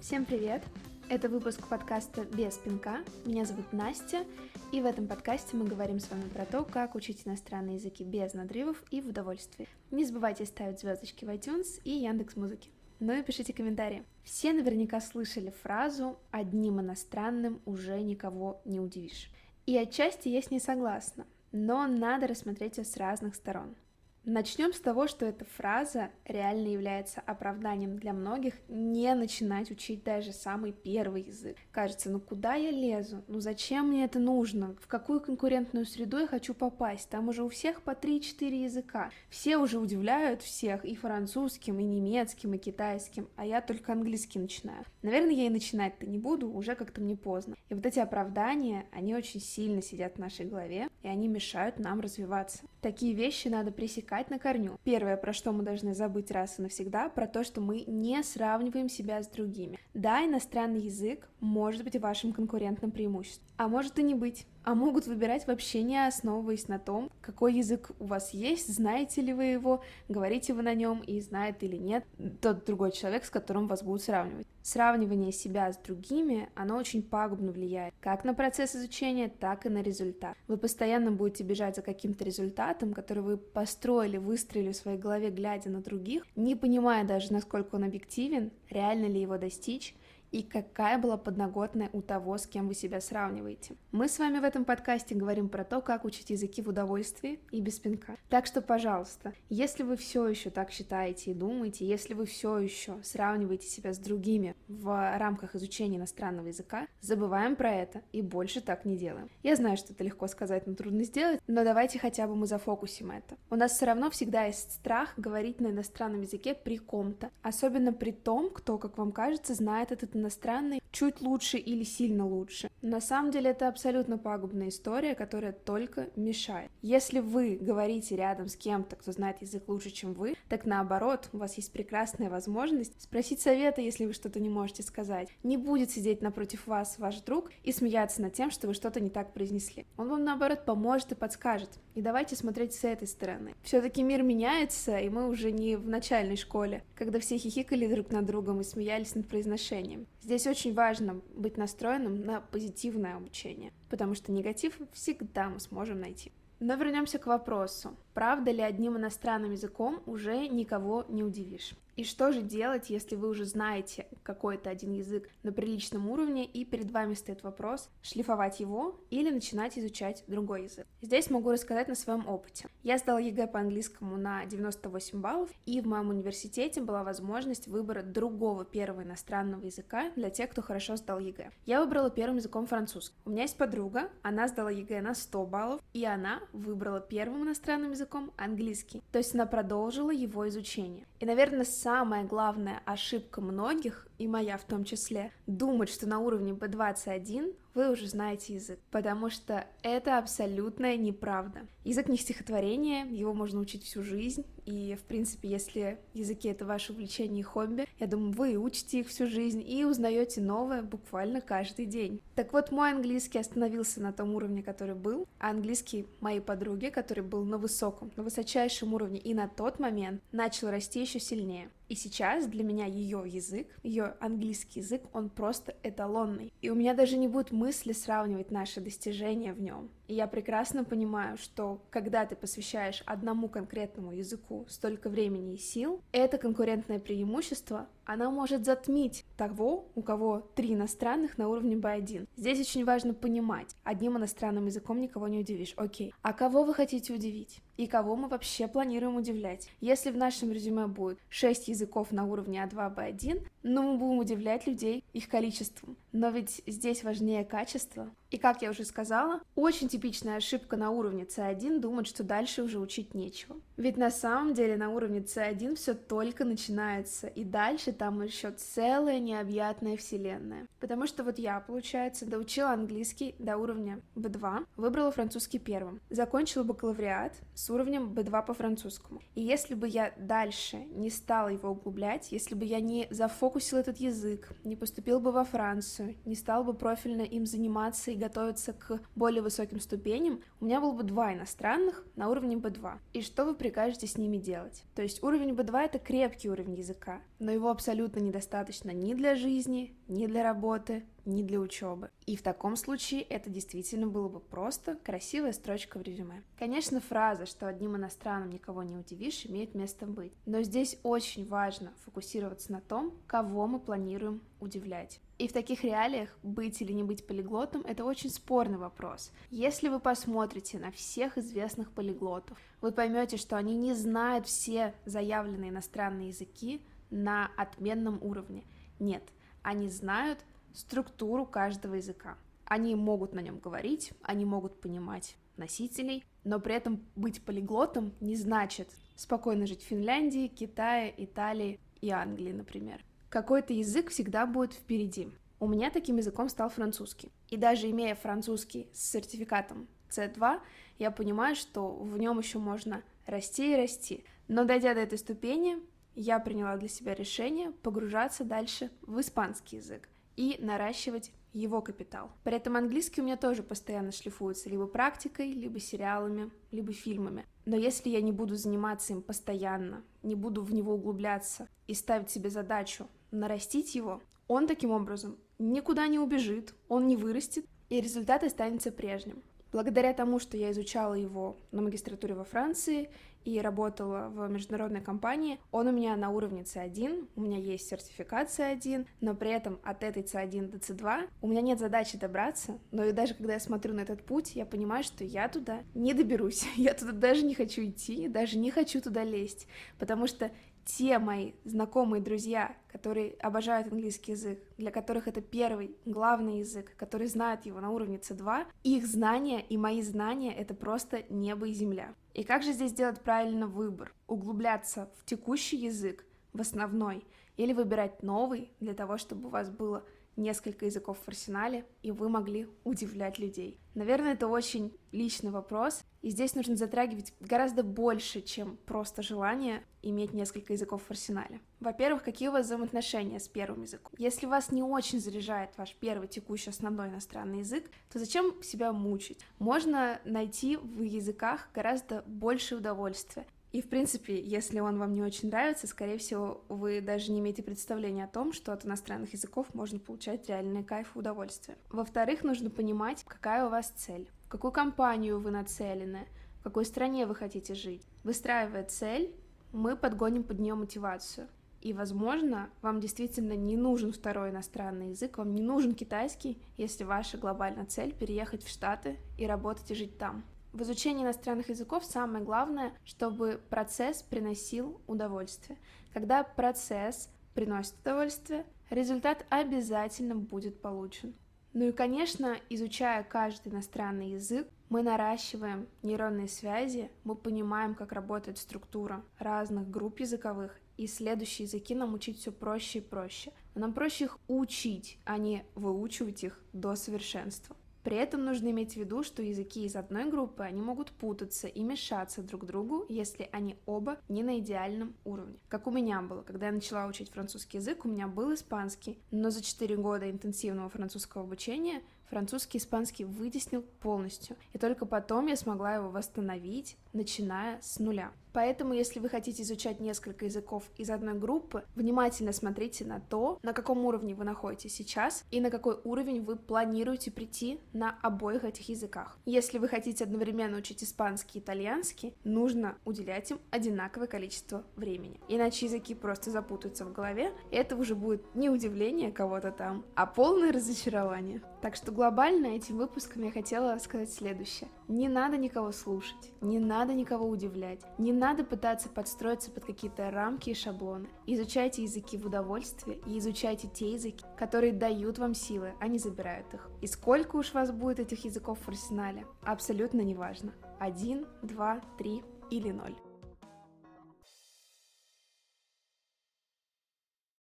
Всем привет! Это выпуск подкаста «Без пинка». Меня зовут Настя, и в этом подкасте мы говорим с вами про то, как учить иностранные языки без надрывов и в удовольствии. Не забывайте ставить звездочки в iTunes и Яндекс Музыки. Ну и пишите комментарии. Все наверняка слышали фразу «одним иностранным уже никого не удивишь». И отчасти я с ней согласна, но надо рассмотреть ее с разных сторон. Начнем с того, что эта фраза реально является оправданием для многих не начинать учить даже самый первый язык. Кажется, ну куда я лезу? Ну зачем мне это нужно? В какую конкурентную среду я хочу попасть? Там уже у всех по 3-4 языка. Все уже удивляют всех и французским, и немецким, и китайским, а я только английский начинаю. Наверное, я и начинать-то не буду, уже как-то мне поздно. И вот эти оправдания, они очень сильно сидят в нашей голове, и они мешают нам развиваться. Такие вещи надо пресекать на корню. Первое, про что мы должны забыть раз и навсегда, про то, что мы не сравниваем себя с другими. Да, иностранный язык может быть вашим конкурентным преимуществом, а может и не быть а могут выбирать вообще не основываясь на том, какой язык у вас есть, знаете ли вы его, говорите вы на нем и знает или нет тот другой человек, с которым вас будут сравнивать. Сравнивание себя с другими, оно очень пагубно влияет как на процесс изучения, так и на результат. Вы постоянно будете бежать за каким-то результатом, который вы построили, выстроили в своей голове, глядя на других, не понимая даже, насколько он объективен, реально ли его достичь, и какая была подноготная у того, с кем вы себя сравниваете. Мы с вами в этом подкасте говорим про то, как учить языки в удовольствии и без пинка. Так что, пожалуйста, если вы все еще так считаете и думаете, если вы все еще сравниваете себя с другими в рамках изучения иностранного языка, забываем про это и больше так не делаем. Я знаю, что это легко сказать, но трудно сделать, но давайте хотя бы мы зафокусим это. У нас все равно всегда есть страх говорить на иностранном языке при ком-то, особенно при том, кто, как вам кажется, знает этот иностранный чуть лучше или сильно лучше. На самом деле это абсолютно пагубная история, которая только мешает. Если вы говорите рядом с кем-то, кто знает язык лучше, чем вы, так наоборот, у вас есть прекрасная возможность спросить совета, если вы что-то не можете сказать. Не будет сидеть напротив вас ваш друг и смеяться над тем, что вы что-то не так произнесли. Он вам наоборот поможет и подскажет. И давайте смотреть с этой стороны. Все-таки мир меняется, и мы уже не в начальной школе, когда все хихикали друг над другом и смеялись над произношением. Здесь очень важно быть настроенным на позитивное обучение, потому что негатив всегда мы сможем найти. Но вернемся к вопросу. Правда ли одним иностранным языком уже никого не удивишь? И что же делать, если вы уже знаете какой-то один язык на приличном уровне, и перед вами стоит вопрос, шлифовать его или начинать изучать другой язык? Здесь могу рассказать на своем опыте. Я сдала ЕГЭ по английскому на 98 баллов, и в моем университете была возможность выбора другого первого иностранного языка для тех, кто хорошо сдал ЕГЭ. Я выбрала первым языком французский. У меня есть подруга, она сдала ЕГЭ на 100 баллов, и она выбрала первым иностранным языком английский. То есть она продолжила его изучение. И, наверное, самая главная ошибка многих, и моя в том числе, думать, что на уровне B21 вы уже знаете язык, потому что это абсолютная неправда. Язык не стихотворение, его можно учить всю жизнь, и, в принципе, если языки — это ваше увлечение и хобби, я думаю, вы учите их всю жизнь и узнаете новое буквально каждый день. Так вот, мой английский остановился на том уровне, который был, а английский моей подруги, который был на высоком, на высочайшем уровне, и на тот момент начал расти еще сильнее. И сейчас для меня ее язык, ее английский язык, он просто эталонный. И у меня даже не будет мысли сравнивать наши достижения в нем. И я прекрасно понимаю, что когда ты посвящаешь одному конкретному языку столько времени и сил, это конкурентное преимущество, оно может затмить того, у кого три иностранных на уровне B1. Здесь очень важно понимать, одним иностранным языком никого не удивишь, окей. А кого вы хотите удивить? И кого мы вообще планируем удивлять? Если в нашем резюме будет 6 языков на уровне А2, Б1, ну мы будем удивлять людей их количеством. Но ведь здесь важнее качество. И как я уже сказала, очень типичная ошибка на уровне C1 думать, что дальше уже учить нечего. Ведь на самом деле на уровне C1 все только начинается, и дальше там еще целая необъятная вселенная. Потому что вот я, получается, доучила английский до уровня B2, выбрала французский первым, закончила бакалавриат с уровнем B2 по французскому. И если бы я дальше не стала его углублять, если бы я не зафокусила этот язык, не поступил бы во Францию, не стал бы профильно им заниматься и готовиться к более высоким ступеням, у меня было бы два иностранных на уровне B2. И что вы прикажете с ними делать? То есть уровень B2 — это крепкий уровень языка, но его абсолютно недостаточно ни для жизни, ни для работы, ни для учебы. И в таком случае это действительно было бы просто красивая строчка в резюме. Конечно, фраза, что одним иностранным никого не удивишь, имеет место быть. Но здесь очень важно фокусироваться на том, кого мы планируем удивлять. И в таких реалиях быть или не быть полиглотом — это очень спорный вопрос. Если вы посмотрите на всех известных полиглотов, вы поймете, что они не знают все заявленные иностранные языки на отменном уровне. Нет, они знают структуру каждого языка. Они могут на нем говорить, они могут понимать носителей, но при этом быть полиглотом не значит спокойно жить в Финляндии, Китае, Италии и Англии, например. Какой-то язык всегда будет впереди. У меня таким языком стал французский. И даже имея французский с сертификатом C2, я понимаю, что в нем еще можно расти и расти. Но дойдя до этой ступени, я приняла для себя решение погружаться дальше в испанский язык и наращивать его капитал. При этом английский у меня тоже постоянно шлифуется либо практикой, либо сериалами, либо фильмами. Но если я не буду заниматься им постоянно, не буду в него углубляться и ставить себе задачу нарастить его, он таким образом никуда не убежит, он не вырастет, и результат останется прежним. Благодаря тому, что я изучала его на магистратуре во Франции и работала в международной компании, он у меня на уровне C1, у меня есть сертификат C1, но при этом от этой C1 до C2 у меня нет задачи добраться, но и даже когда я смотрю на этот путь, я понимаю, что я туда не доберусь, я туда даже не хочу идти, даже не хочу туда лезть, потому что те мои знакомые друзья, которые обожают английский язык, для которых это первый, главный язык, которые знают его на уровне C2, их знания и мои знания — это просто небо и земля. И как же здесь сделать правильно выбор? Углубляться в текущий язык, в основной, или выбирать новый для того, чтобы у вас было несколько языков в арсенале, и вы могли удивлять людей. Наверное, это очень личный вопрос, и здесь нужно затрагивать гораздо больше, чем просто желание иметь несколько языков в арсенале. Во-первых, какие у вас взаимоотношения с первым языком? Если вас не очень заряжает ваш первый текущий основной иностранный язык, то зачем себя мучить? Можно найти в языках гораздо больше удовольствия. И, в принципе, если он вам не очень нравится, скорее всего, вы даже не имеете представления о том, что от иностранных языков можно получать реальный кайф и удовольствие. Во-вторых, нужно понимать, какая у вас цель, в какую компанию вы нацелены, в какой стране вы хотите жить. Выстраивая цель, мы подгоним под нее мотивацию. И, возможно, вам действительно не нужен второй иностранный язык, вам не нужен китайский, если ваша глобальная цель переехать в Штаты и работать и жить там. В изучении иностранных языков самое главное, чтобы процесс приносил удовольствие. Когда процесс приносит удовольствие, результат обязательно будет получен. Ну и, конечно, изучая каждый иностранный язык, мы наращиваем нейронные связи, мы понимаем, как работает структура разных групп языковых, и следующие языки нам учить все проще и проще. Нам проще их учить, а не выучивать их до совершенства. При этом нужно иметь в виду, что языки из одной группы, они могут путаться и мешаться друг другу, если они оба не на идеальном уровне. Как у меня было, когда я начала учить французский язык, у меня был испанский, но за 4 года интенсивного французского обучения французский испанский вытеснил полностью, и только потом я смогла его восстановить, начиная с нуля. Поэтому, если вы хотите изучать несколько языков из одной группы, внимательно смотрите на то, на каком уровне вы находитесь сейчас и на какой уровень вы планируете прийти на обоих этих языках. Если вы хотите одновременно учить испанский и итальянский, нужно уделять им одинаковое количество времени. Иначе языки просто запутаются в голове, и это уже будет не удивление кого-то там, а полное разочарование. Так что глобально этим выпуском я хотела рассказать следующее. Не надо никого слушать, не надо никого удивлять, не надо пытаться подстроиться под какие-то рамки и шаблоны. Изучайте языки в удовольствие и изучайте те языки, которые дают вам силы, а не забирают их. И сколько уж вас будет этих языков в арсенале, абсолютно неважно. Один, два, три или ноль.